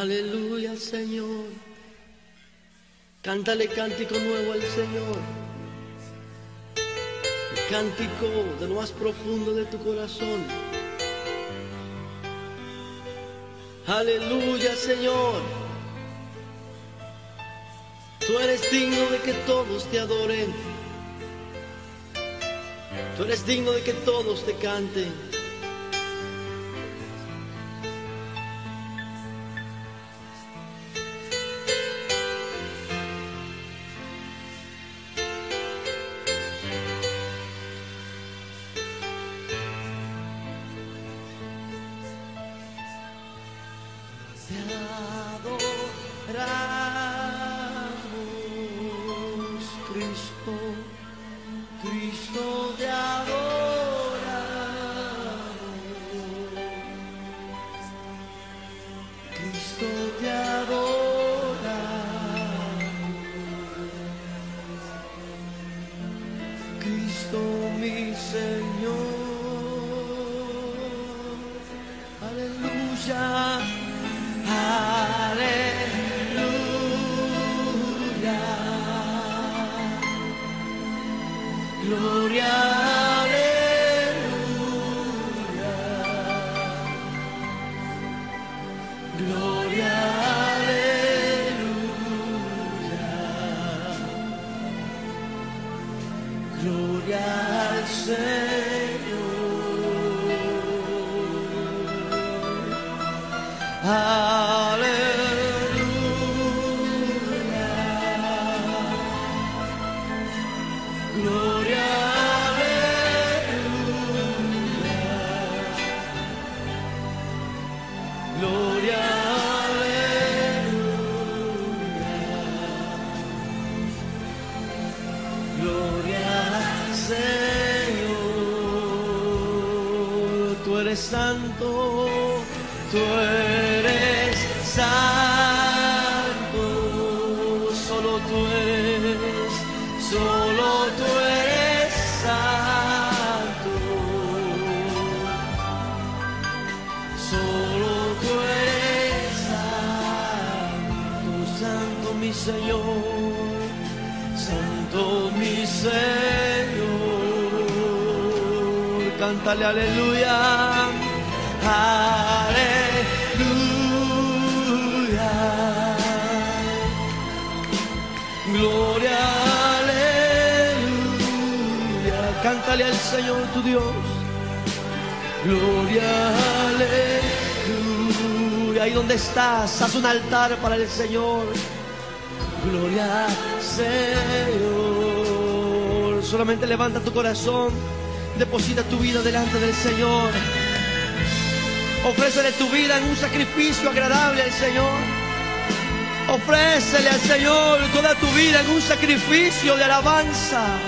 Aleluya, Señor. Cántale cántico nuevo al Señor. Cántico de lo más profundo de tu corazón. Aleluya, Señor. Tú eres digno de que todos te adoren. Tú eres digno de que todos te canten. Aleluya. Aleluya. Gloria, aleluya. Cántale al Señor tu Dios. Gloria, aleluya. Ahí donde estás, haz un altar para el Señor. Gloria, Señor. Solamente levanta tu corazón. Deposita tu vida delante del Señor. Ofrécele tu vida en un sacrificio agradable al Señor. Ofrécele al Señor toda tu vida en un sacrificio de alabanza.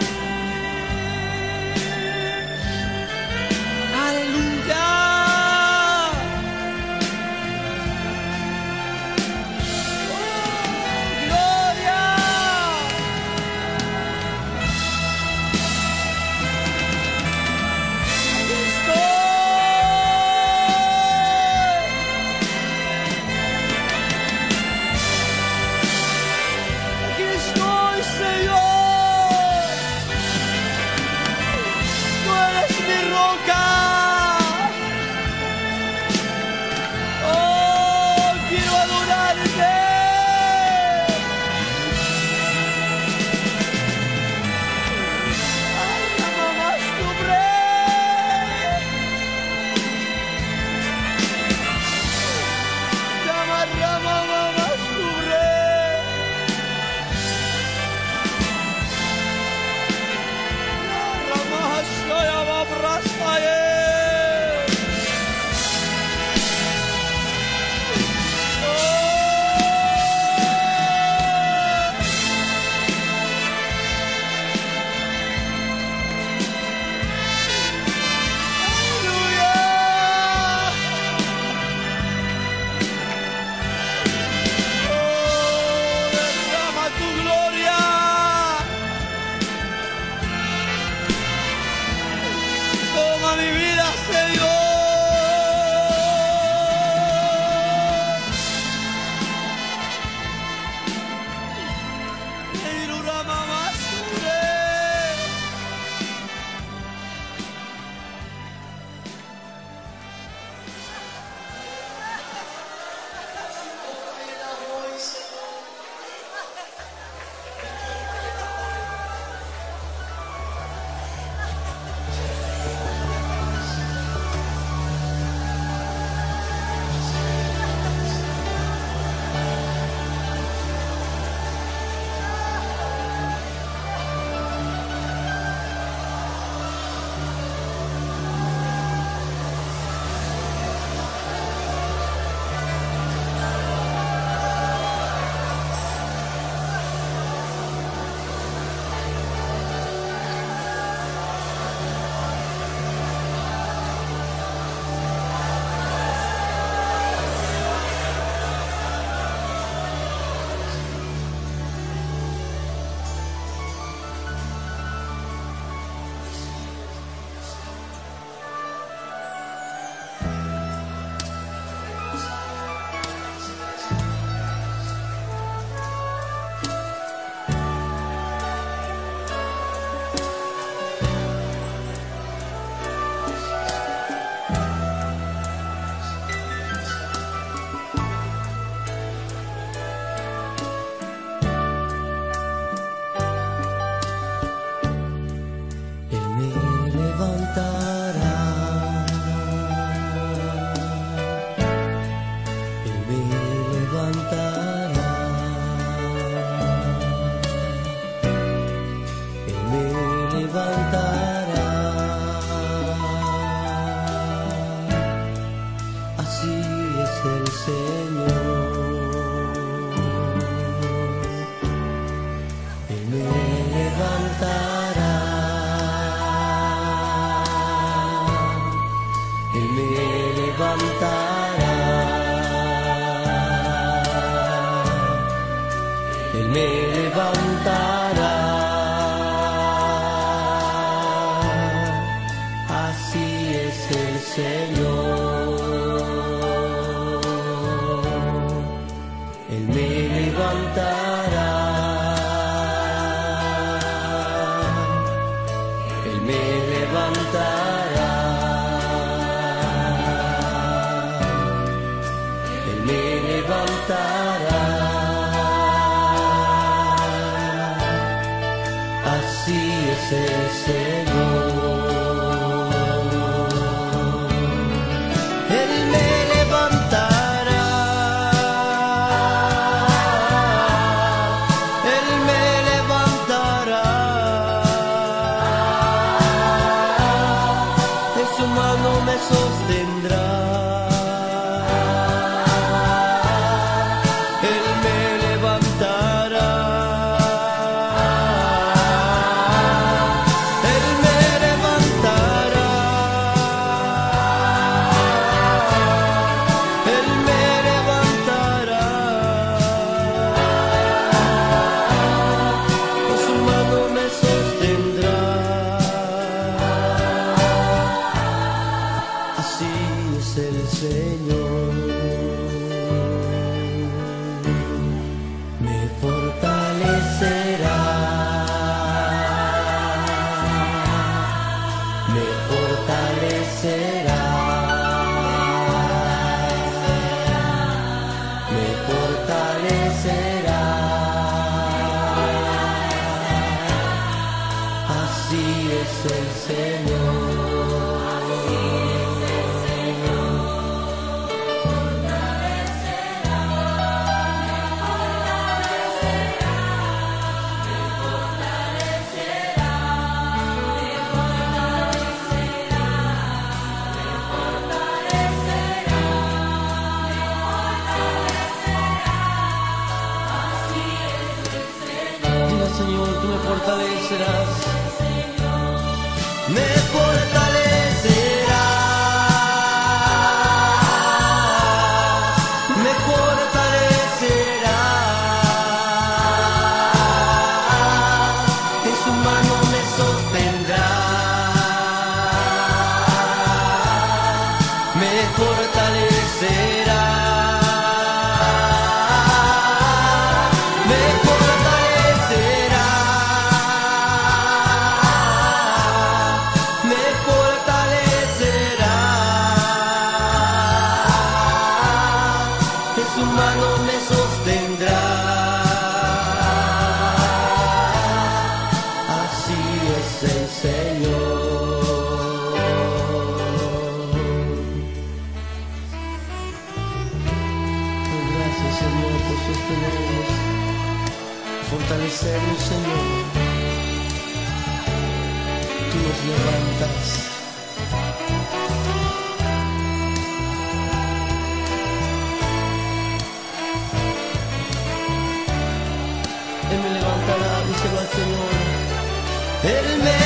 Él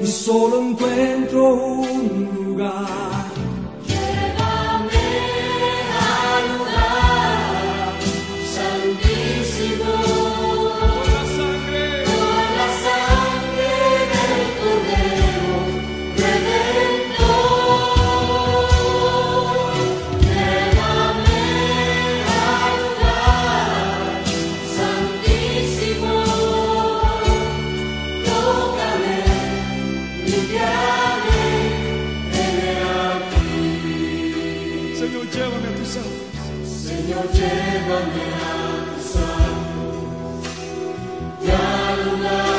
y solo encuentro un lugar. Santísimo, con la sangre del Cordero. Señor, llévame a tus aguas. Señor, llévame a tus aguas. Y al lugar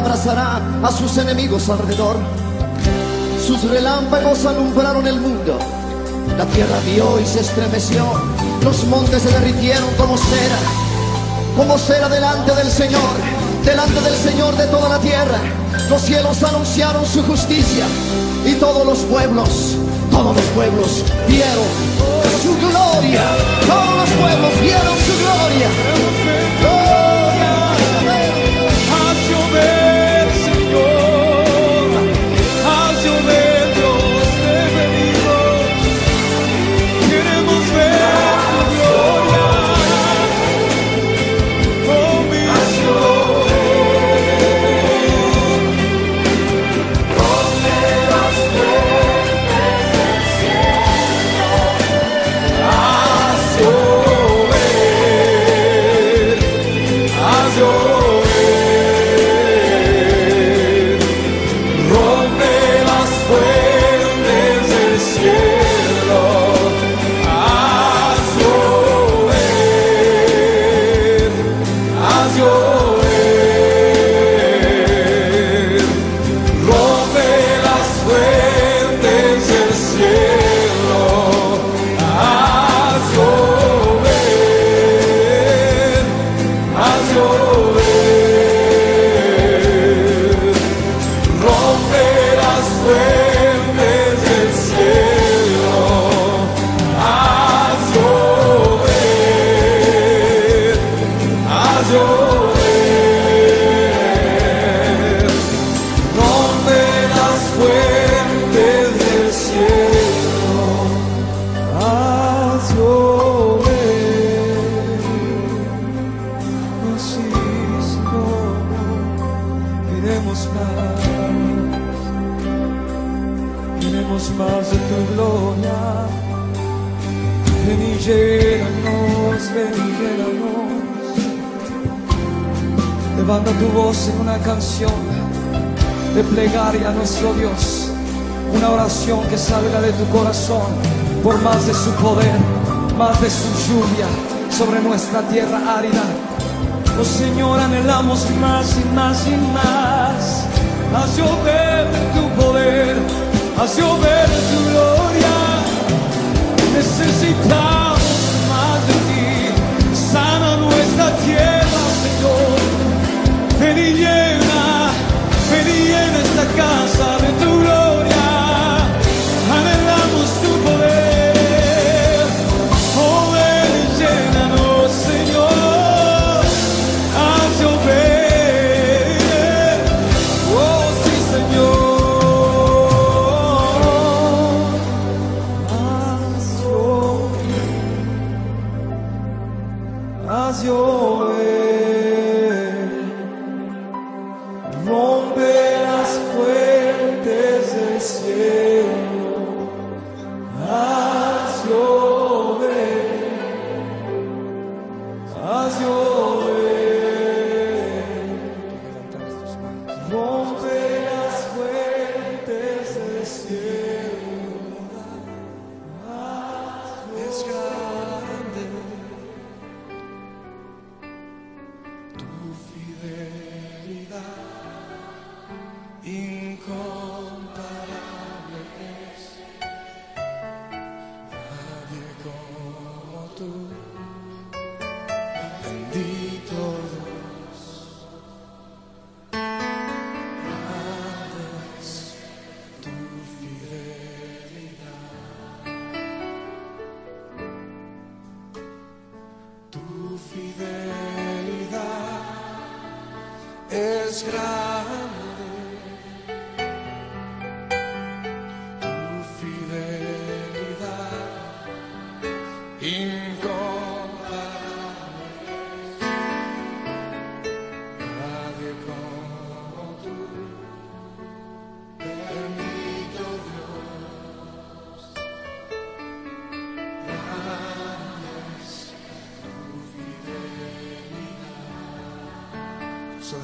abrazará a sus enemigos alrededor. Sus relámpagos alumbraron el mundo. La tierra vio y se estremeció. Los montes se derritieron como cera. Como cera delante del Señor. Delante del Señor de toda la tierra. Los cielos anunciaron su justicia. Y todos los pueblos, todos los pueblos vieron su gloria. Todos los pueblos vieron su gloria.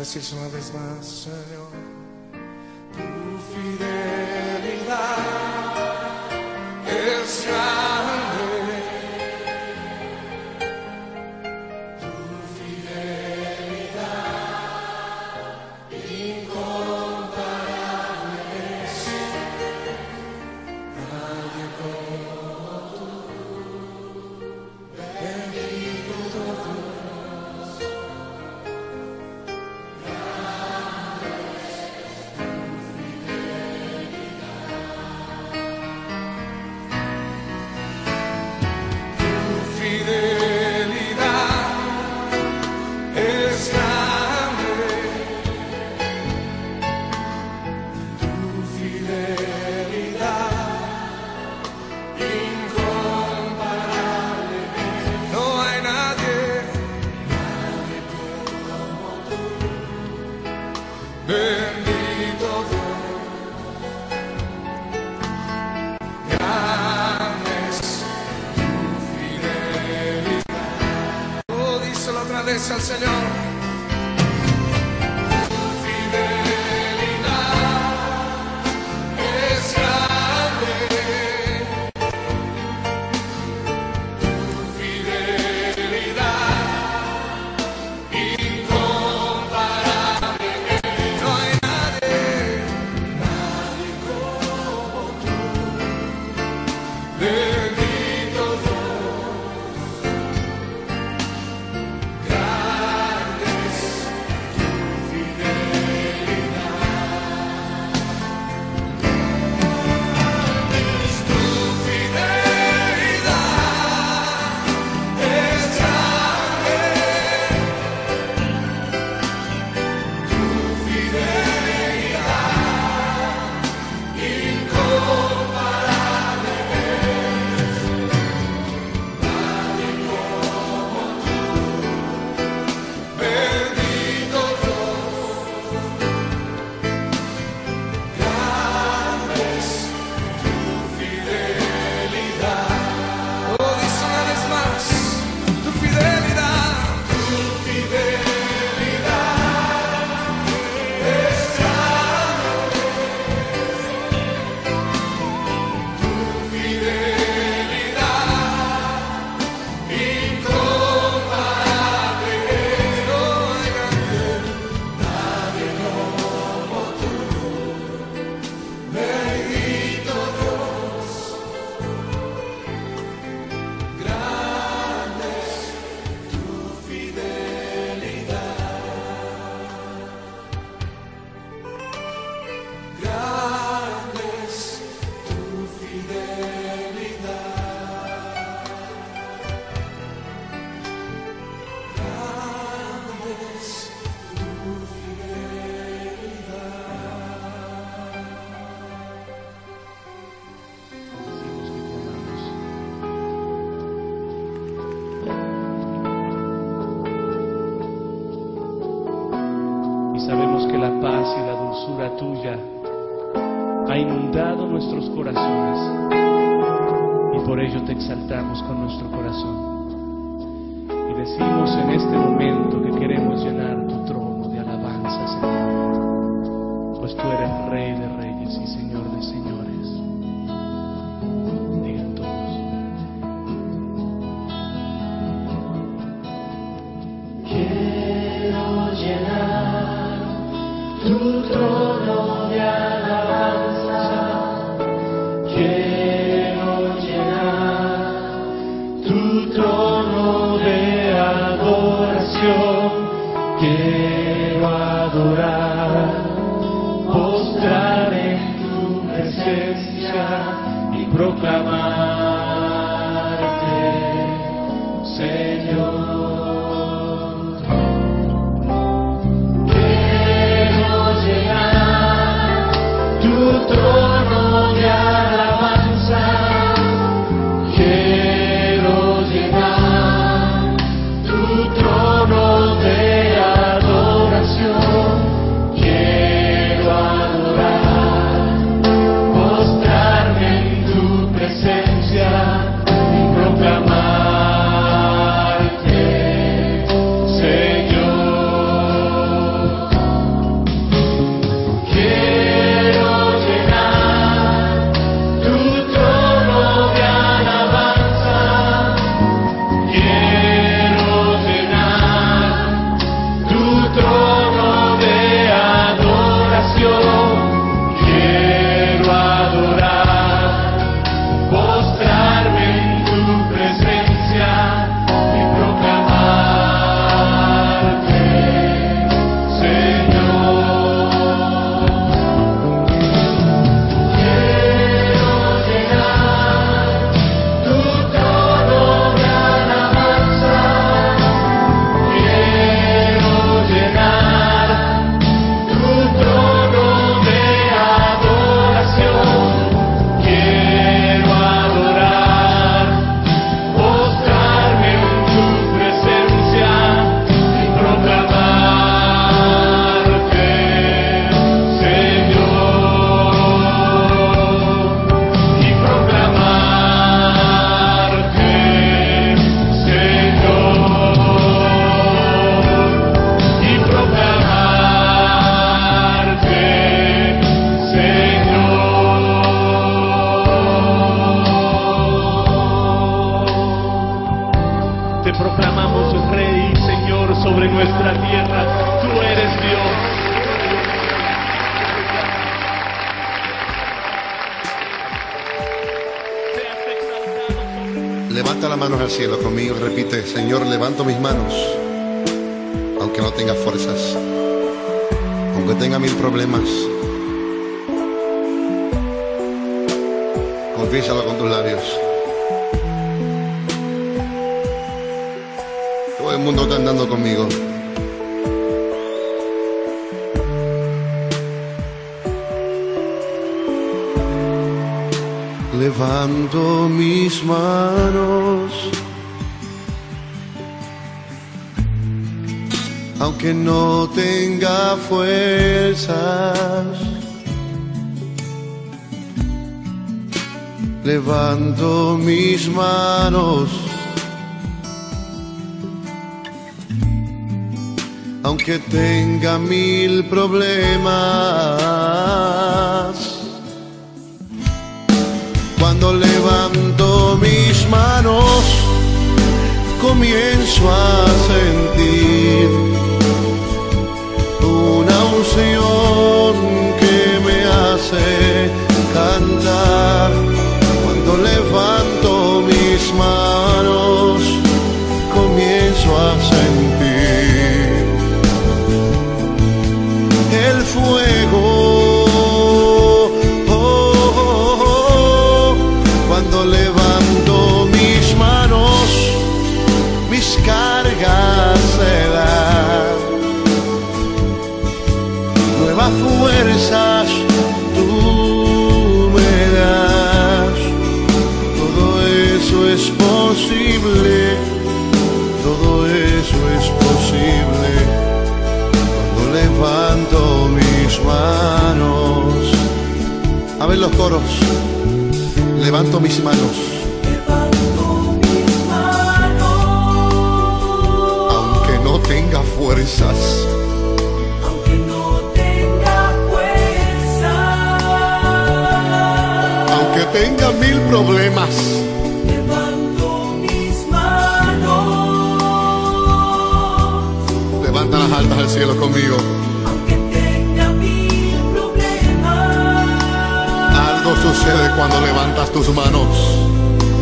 Vamos a decirse una vez más, Señor. nuestros corazones. Y por ello te exaltamos con nuestro corazón. Y decimos en este momento, aunque no tenga fuerzas, aunque tenga mil problemas. Confiésalo con tus labios. Todo el mundo está andando conmigo. Levanto mis manos, aunque no tenga fuerzas. Levanto mis manos, aunque tenga mil problemas. Cuando levanto mis manos, comienzo a sentir unción que me hace cantar. Levanto mis manos, aunque no tenga fuerzas. aunque no tenga fuerza. Aunque tenga mil problemas, Levanto mis manos, levanta las altas al cielo conmigo. Sucede cuando levantas tus manos.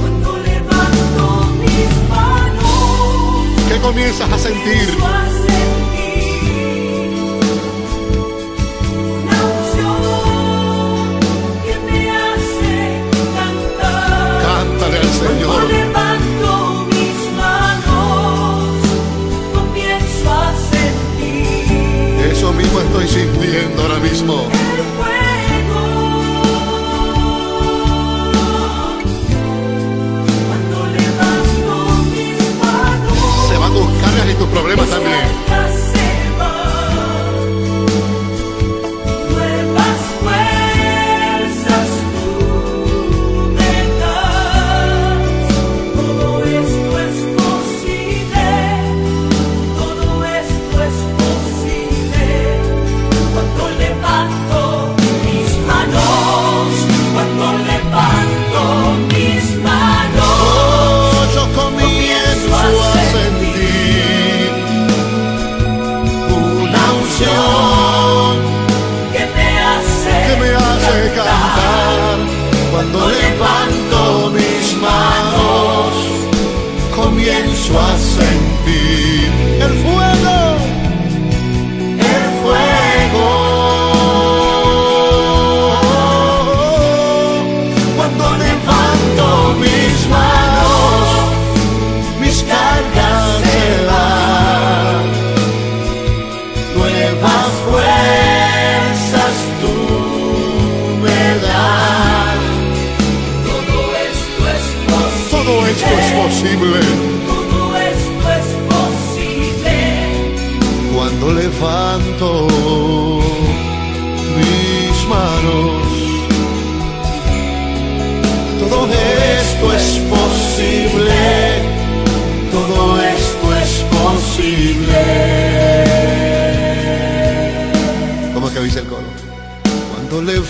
Cuando levanto mis manos, ¿Qué comienzas a sentir? a sentir una unción que me hace cantar. Cántale al Cuando Señor. levanto mis manos, comienzo a sentir Eso mismo estoy sintiendo ahora mismo. Y tus problemas también.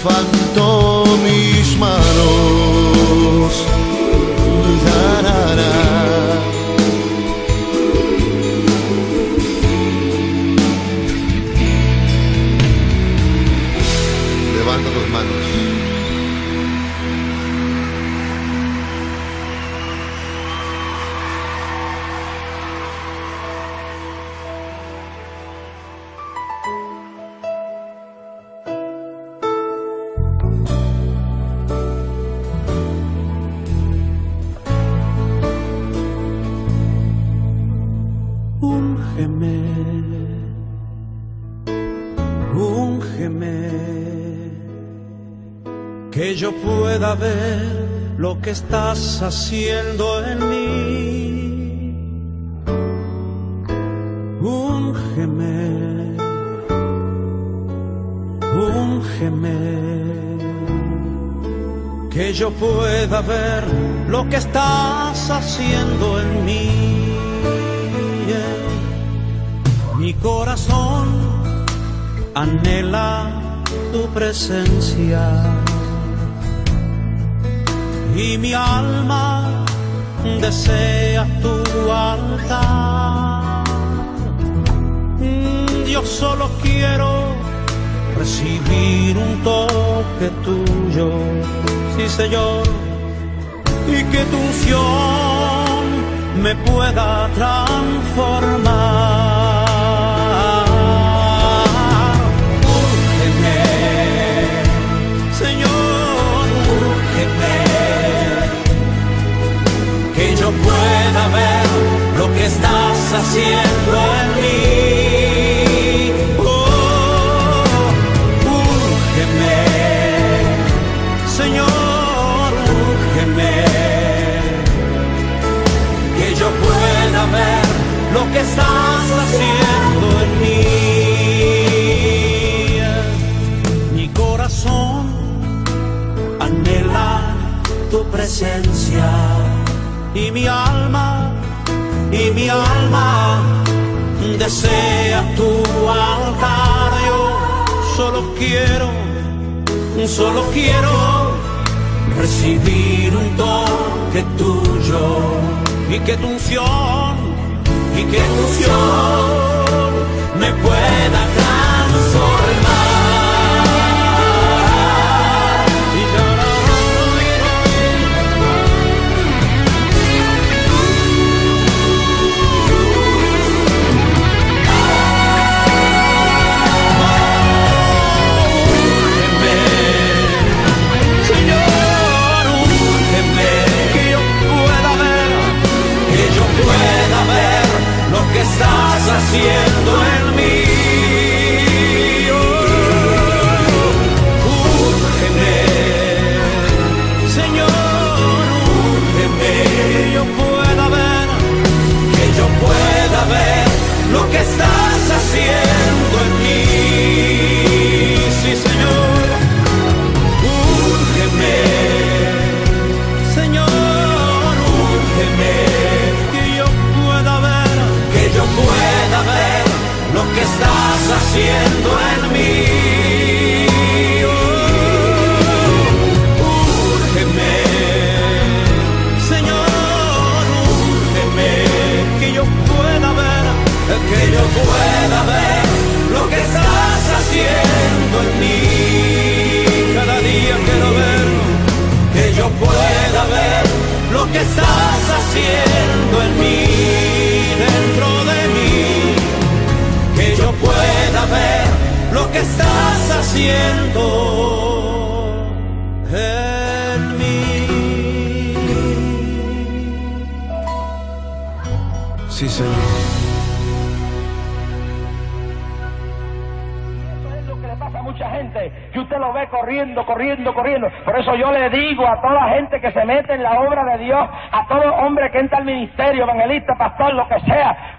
Cuando haciendo en mí. Úngeme, úngeme, que yo pueda ver lo que estás haciendo en mí. Mi corazón anhela tu presencia y mi alma desea tu altar. Mm, Yo solo quiero recibir un toque tuyo, sí Señor, y que tu unción me pueda transformar. Pueda ver lo que estás haciendo en mí. Oh, úrgeme, Señor, úrgeme, que yo pueda ver lo que estás haciendo mi alma, y mi alma desea tu altar. Solo quiero, solo quiero recibir un toque tuyo y que tu unción, y que tu unción me pueda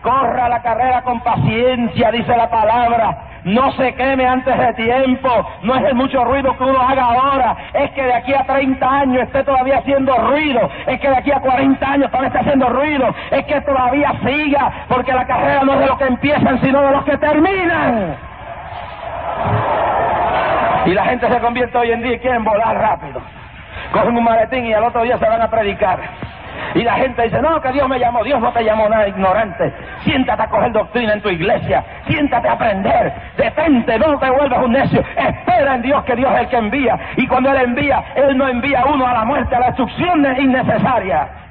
corra la carrera con paciencia, dice la palabra. No se queme antes de tiempo, no es el mucho ruido que uno haga ahora, es que de aquí a 30 años esté todavía haciendo ruido, es que de aquí a 40 años todavía esté haciendo ruido, es que todavía siga, porque la carrera no es de los que empiezan, sino de los que terminan. Y la gente se convierte hoy en día y quieren volar rápido. Cogen un maletín y al otro día se van a predicar. Y la gente dice, no, que Dios me llamó. Dios no te llamó nada, ignorante. Siéntate a coger doctrina en tu iglesia. Siéntate a aprender. Detente, no te vuelvas un necio. Espera en Dios que Dios es el que envía. Y cuando Él envía, Él no envía a uno a la muerte, a la destrucción innecesaria.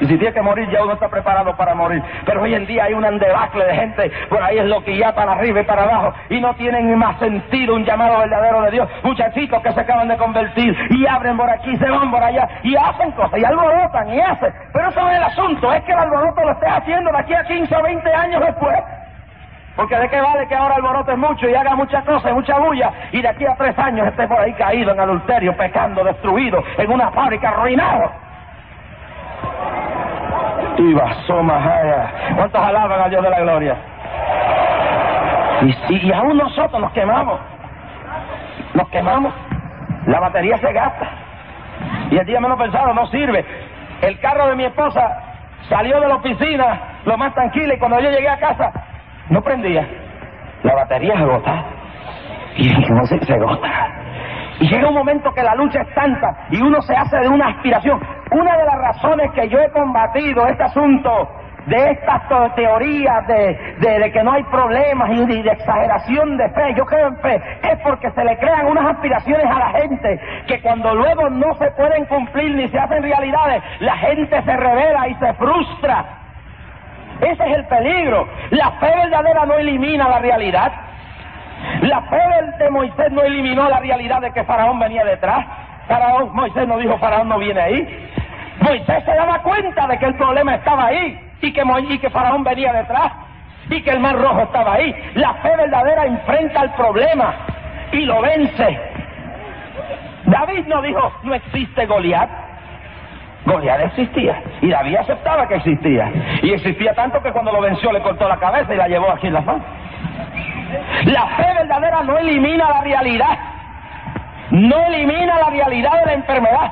Y si tiene que morir, ya uno está preparado para morir. Pero hoy en día hay un debacle de gente, por ahí es lo que ya para arriba y para abajo, y no tienen más sentido un llamado verdadero de Dios. Muchachitos que se acaban de convertir y abren por aquí, se van por allá, y hacen cosas, y alborotan, y hacen. Pero eso no es el asunto, es que el alboroto lo estés haciendo de aquí a 15 o 20 años después. Porque de qué vale que ahora alborotes mucho y haga muchas cosas, mucha bulla, y de aquí a tres años esté por ahí caído en adulterio, pecando, destruido, en una fábrica arruinado. Y Mahaya. ¿Cuántos alaban a Dios de la gloria? Y, si, y aún nosotros nos quemamos. Nos quemamos. La batería se gasta. Y el día menos pensado no sirve. El carro de mi esposa salió de la oficina lo más tranquilo y cuando yo llegué a casa no prendía. La batería se agota. Y dije, no sé, se agota. Y llega un momento que la lucha es tanta y uno se hace de una aspiración. Una de las razones que yo he combatido este asunto de estas teorías de, de, que no hay problemas y de, exageración de fe, yo creo en fe, es porque se le crean unas aspiraciones a la gente que cuando luego no se pueden cumplir ni se hacen realidades, la gente se revela y se frustra. Ese es el peligro. La fe verdadera no elimina la realidad. La fe de Moisés no eliminó la realidad de que Faraón venía detrás. Faraón, Moisés no dijo Faraón no viene ahí. Moisés se daba cuenta de que el problema estaba ahí y que, y que Faraón venía detrás y que el mar rojo estaba ahí. La fe verdadera enfrenta el problema y lo vence. David no dijo, no existe Goliat. Goliat existía y David aceptaba que existía. Y existía tanto que cuando lo venció le cortó la cabeza y la llevó aquí en la mano. La fe verdadera no elimina la realidad. No elimina la realidad de la enfermedad.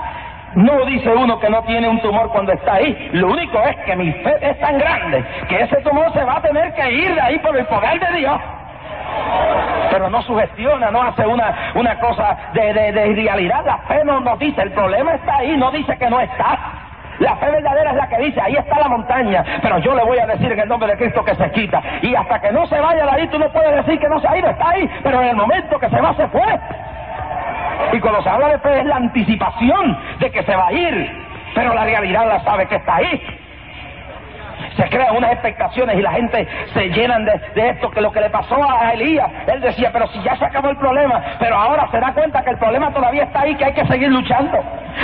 No dice uno que no tiene un tumor cuando está ahí. Lo único es que mi fe es tan grande que ese tumor se va a tener que ir de ahí por el poder de Dios. Pero no sugestiona, no hace una, una cosa de, de, realidad. La fe no nos dice, el problema está ahí, no dice que no está. La fe verdadera es la que dice, ahí está la montaña, pero yo le voy a decir en el nombre de Cristo que se quita. Y hasta que no se vaya de ahí, tú no puedes decir que no se ha ido, está ahí, pero en el momento que se va, se fue. Y cuando se habla de fe es la anticipación de que se va a ir, pero la realidad la sabe que está ahí se crean unas expectaciones y la gente se llenan de, esto, que lo que le pasó a Elías, él decía, pero si ya se acabó el problema, pero ahora se da cuenta que el problema todavía está ahí, que hay que seguir luchando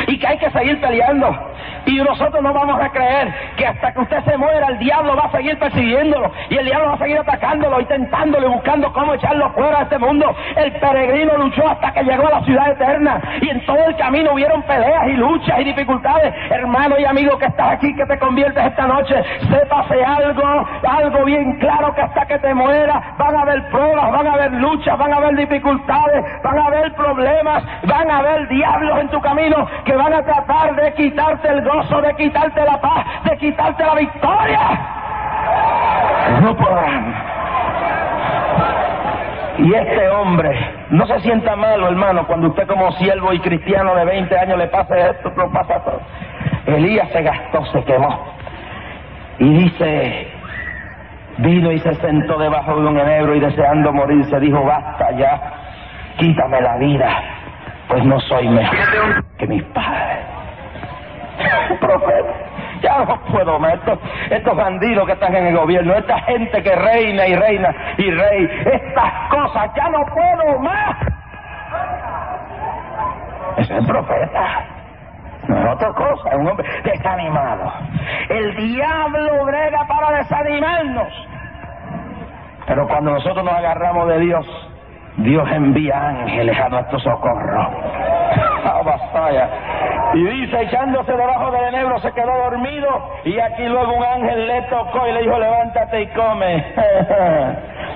y que hay que seguir peleando. Y nosotros no vamos a creer que hasta que usted se muera el diablo va a seguir persiguiéndolo y el diablo va a seguir atacándolo y tentándolo y buscando cómo echarlo fuera de este mundo. El peregrino luchó hasta que llegó a la ciudad eterna y en todo el camino hubieron peleas y luchas y dificultades. Hermano y amigo que estás aquí, que te conviertes esta noche, sépase algo, algo bien claro que hasta que te mueras van a haber pruebas, van a haber luchas, van a haber dificultades, van a haber problemas, van a haber diablos en tu camino que van a tratar de quitarte el gozo, de quitarte la paz, de quitarte la victoria. No podrán. Y este hombre, no se sienta malo, hermano, cuando usted como siervo y cristiano de 20 años le pase esto, lo pasa todo. Elías se gastó, se quemó. Y dice, vino y se sentó debajo de un enebro y deseando morir se dijo, basta ya, quítame la vida, pues no soy mejor que mis padres. Profeta, ya no puedo más, estos, bandidos que están en el gobierno, esta gente que reina y reina y rey, estas cosas, ya no puedo más. Ese es el profeta. No es otra cosa, es un hombre desanimado. El diablo brega para desanimarnos. Pero cuando nosotros nos agarramos de Dios, Dios envía ángeles a nuestro socorro. y dice, echándose debajo del enebro, se quedó dormido. Y aquí luego un ángel le tocó y le dijo, levántate y come.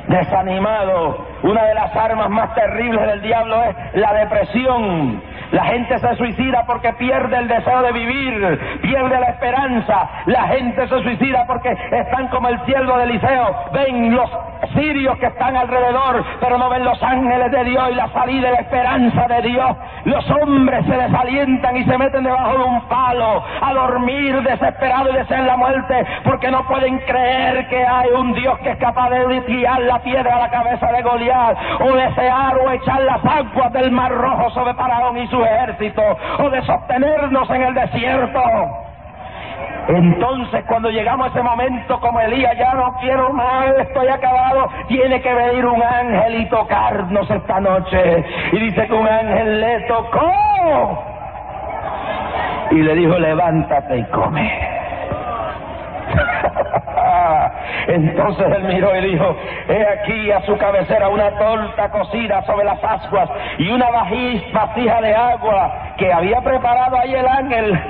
Desanimado. Una de las armas más terribles del diablo es la depresión la gente se suicida porque pierde el deseo de vivir, pierde la esperanza. La gente se suicida porque están como el cielo de Eliseo. Ven los sirios que están alrededor, pero no ven los ángeles de Dios y la salida y la esperanza de Dios. Los hombres se desalientan y se meten debajo de un palo a dormir desesperado y desean la muerte porque no pueden creer que hay un Dios que es capaz de tirar la piedra a la cabeza de Goliat o desear o echar las aguas del mar rojo sobre Paraón y ejército o de sostenernos en el desierto. Entonces cuando llegamos a ese momento como Elías, ya no quiero más, estoy acabado, tiene que venir un ángel y tocarnos esta noche. Y dice que un ángel le tocó y le dijo, levántate y come. Entonces él miró y dijo, he aquí a su cabecera una torta cocida sobre las ascuas y una vasija de agua que había preparado ahí el ángel.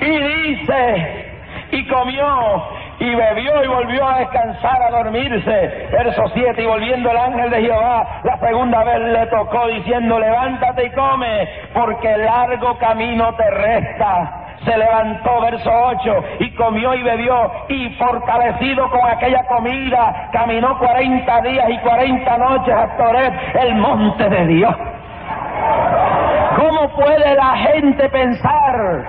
Y dice, y comió y bebió y volvió a descansar, a dormirse. Verso 7, y volviendo el ángel de Jehová, la segunda vez le tocó diciendo, levántate y come, porque largo camino te resta. Se levantó, verso 8, y comió y bebió, y fortalecido con aquella comida, caminó 40 días y 40 noches a Toret, el monte de Dios. ¿Cómo puede la gente pensar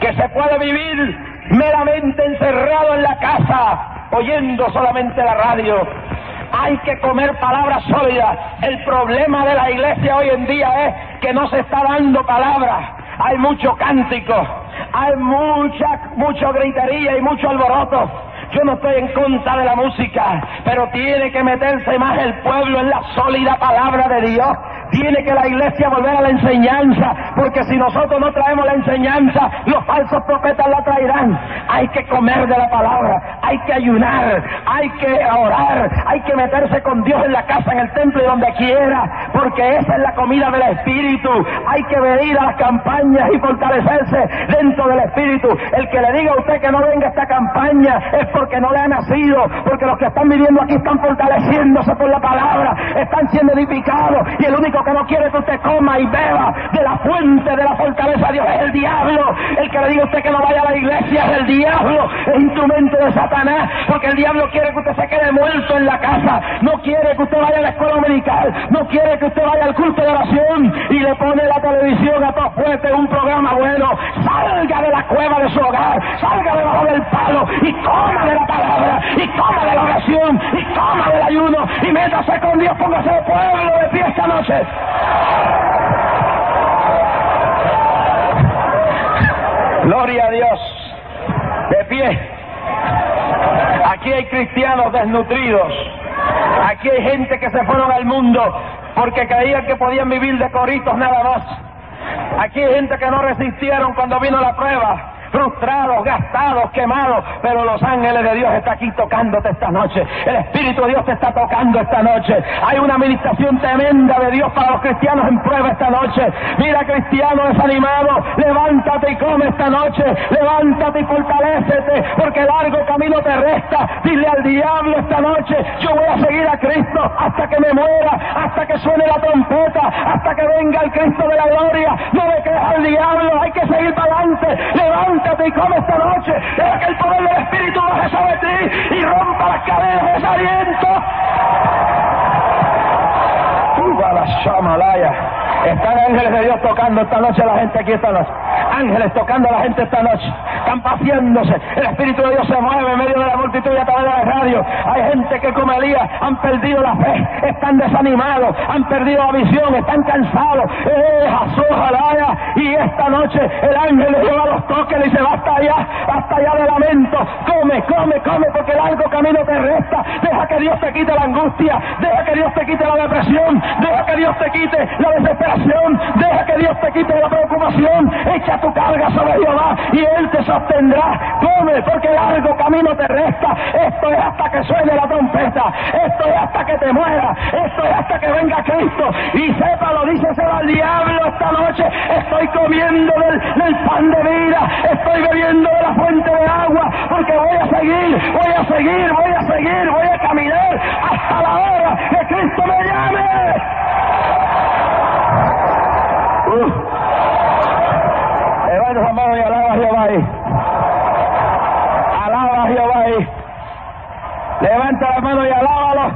que se puede vivir meramente encerrado en la casa, oyendo solamente la radio. Hay que comer palabras sólidas. El problema de la iglesia hoy en día es que no se está dando palabra. Hay mucho cántico, hay mucha, mucho gritería y mucho alboroto. Yo no estoy en contra de la música, pero tiene que meterse más el pueblo en la sólida palabra de Dios. Tiene que la iglesia volver a la enseñanza, porque si nosotros no traemos la enseñanza, los falsos profetas la traerán. Hay que comer de la palabra, hay que ayunar, hay que orar, hay que meterse con Dios en la casa, en el templo y donde quiera, porque esa es la comida del Espíritu. Hay que venir a las campañas y fortalecerse dentro del Espíritu. El que le diga a usted que no venga a esta campaña es porque no le ha nacido, porque los que están viviendo aquí están fortaleciéndose por la palabra, están siendo edificados y el único que no quiere que usted coma y beba de la fuente de la fortaleza de Dios es el diablo. El que le diga a usted que no vaya a la iglesia es el diablo, es instrumento de Satanás, porque el diablo quiere que usted se quede muerto en la casa, no quiere que usted vaya a la escuela dominical, no quiere que usted vaya al culto de oración y le pone la televisión a todo fuerte, un programa bueno, salga de la cueva de su hogar, salga debajo del palo y coma de la palabra, y coma de la oración, y coma del ayuno, y métase con Dios, póngase el pueblo de pie esta noche. Gloria a Dios. De pie. Aquí hay cristianos desnutridos. Aquí hay gente que se fueron al mundo porque creían que podían vivir de coritos nada más. Aquí hay gente que no resistieron cuando vino la prueba frustrados, gastados, quemados, pero los ángeles de Dios están aquí tocándote esta noche. El Espíritu de Dios te está tocando esta noche. Hay una administración tremenda de Dios para los cristianos en prueba esta noche. Mira, cristiano desanimado, levántate y come esta noche. Levántate y fortalecete, porque largo camino te resta. Dile al diablo esta noche, yo voy a seguir a Cristo hasta que me muera, hasta que suene la trompeta, hasta que venga el Cristo de la gloria. No me creas al diablo, hay que seguir para adelante. Levántate y come esta noche. Deja que el poder del Espíritu baje sobre ti y rompa las cadenas de desaliento. Uva la Shamalaya. Están ángeles de Dios tocando esta noche a la gente aquí esta noche. Ángeles tocando a la gente esta noche. Están paseándose. El Espíritu de Dios se mueve en medio de la multitud y a través de la radio. Hay gente que como Elías han perdido la fe, están desanimados, han perdido la visión, están cansados. Eh, Jalaya. Y esta noche el ángel le lleva los toques y dice, basta ya, basta ya de lamento. Come, come, come, porque el largo camino te resta. Deja que Dios te quite la angustia, deja que Dios te quite la depresión, deja que Dios te quite la desesperación, deja que Dios te quite la preocupación. Echa tu carga sobre Jehová y Él te sostendrá. Come, porque largo camino te resta. Esto es hasta que suene la trompeta. Esto es hasta que te muera. Esto es hasta que venga Cristo. Y sépalo, díceselo al diablo esta noche. Estoy comiendo del, del pan de vida. Estoy bebiendo de la fuente de agua. Porque voy a seguir, voy a seguir, voy a seguir, voy a caminar hasta la hora que Cristo me llame. Uh. Levanta la mano y alaba a Jehová ahí. Alaba a Jehová. Levanta la mano y alábalo.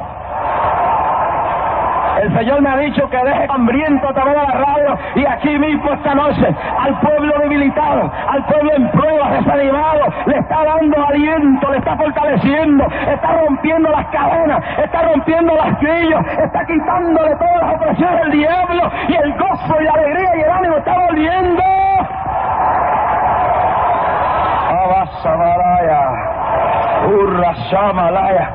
El Señor me ha dicho que deje hambriento a través de la radio y aquí mismo esta noche al pueblo debilitado, al pueblo en pruebas, desanimado, le está dando aliento, le está fortaleciendo, está rompiendo las cadenas, está rompiendo las grillos, está quitándole todas las opresiones del diablo y el gozo y la alegría y el ánimo está volviendo. Abasamaraya, Urra Shamalaya.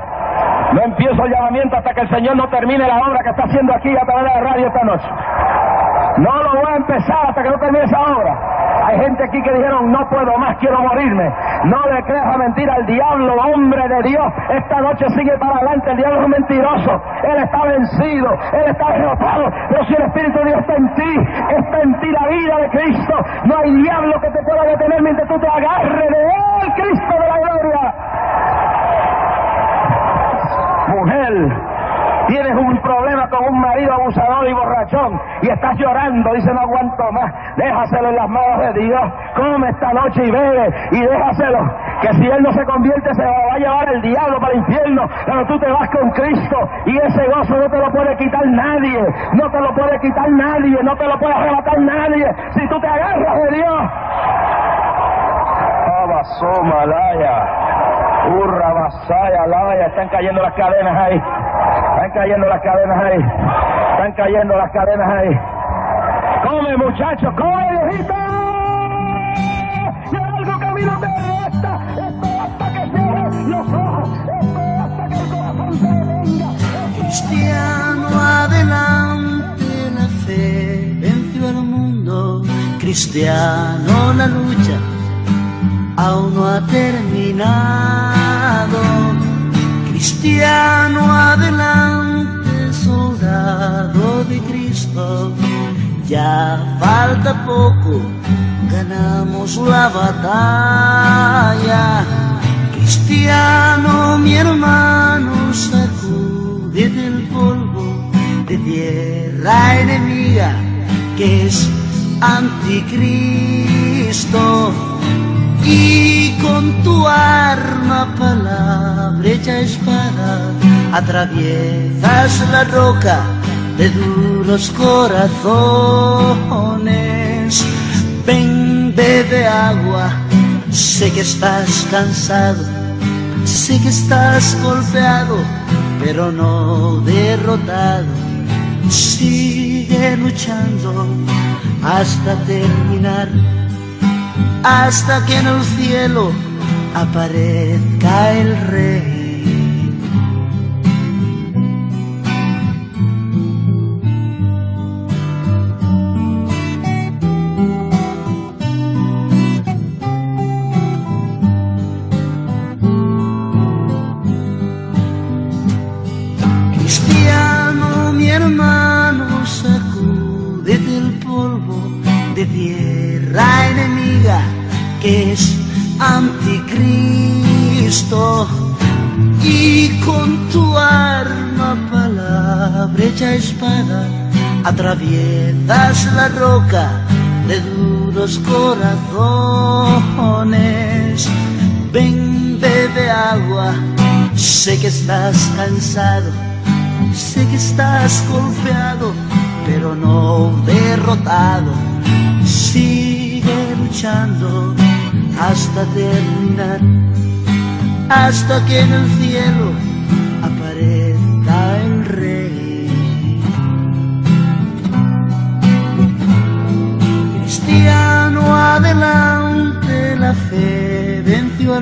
No empiezo el llamamiento hasta que el Señor no termine la obra que está haciendo aquí a través de la radio esta noche. No lo voy a empezar hasta que no termine esa obra. Hay gente aquí que dijeron, no puedo más, quiero morirme. No le creas mentira al diablo, hombre de Dios. Esta noche sigue para adelante. El diablo es un mentiroso. Él está vencido. Él está derrotado. Pero si el Espíritu de Dios está en ti, está en ti la vida de Cristo. No hay diablo que te pueda detener mientras tú te agarres de Él, Cristo de la gloria. Mujer, Tienes un problema con un marido abusador y borrachón y estás llorando, dice no aguanto más, déjaselo en las manos de Dios, come esta noche y bebe y déjaselo, que si él no se convierte se va a llevar el diablo para el infierno, pero tú te vas con Cristo y ese gozo no te lo puede quitar nadie, no te lo puede quitar nadie, no te lo puede arrebatar nadie, si tú te agarras de Dios. Malaya, Urra, Basaya, Laya, están cayendo las cadenas ahí. Están cayendo las cadenas ahí. Están cayendo las cadenas ahí. Come, muchachos, come, viejito. Y algo que a mí no me resta. Esto hasta que cierre los ojos. Esto hasta que el corazón se venga. Cristiano, adelante, la fe venció al mundo. Cristiano, la lucha aún no ha terminado. Cristiano, adelante, soldado de Cristo. Ya falta poco, ganamos la batalla. Cristiano, mi hermano, sacude del polvo de tierra enemiga que es anticristo con tu arma, palabra hecha espada, atraviesas la roca de duros corazones. Ven, bebe agua, sé que estás cansado, sé que estás golpeado, pero no derrotado. Sigue luchando hasta terminar hasta que en el cielo aparezca el rey. Atraviesas la roca de duros corazones. Ven bebe agua sé que estás cansado sé que estás golpeado pero no derrotado. Sigue luchando hasta terminar, hasta que en el cielo adelante, la fe venció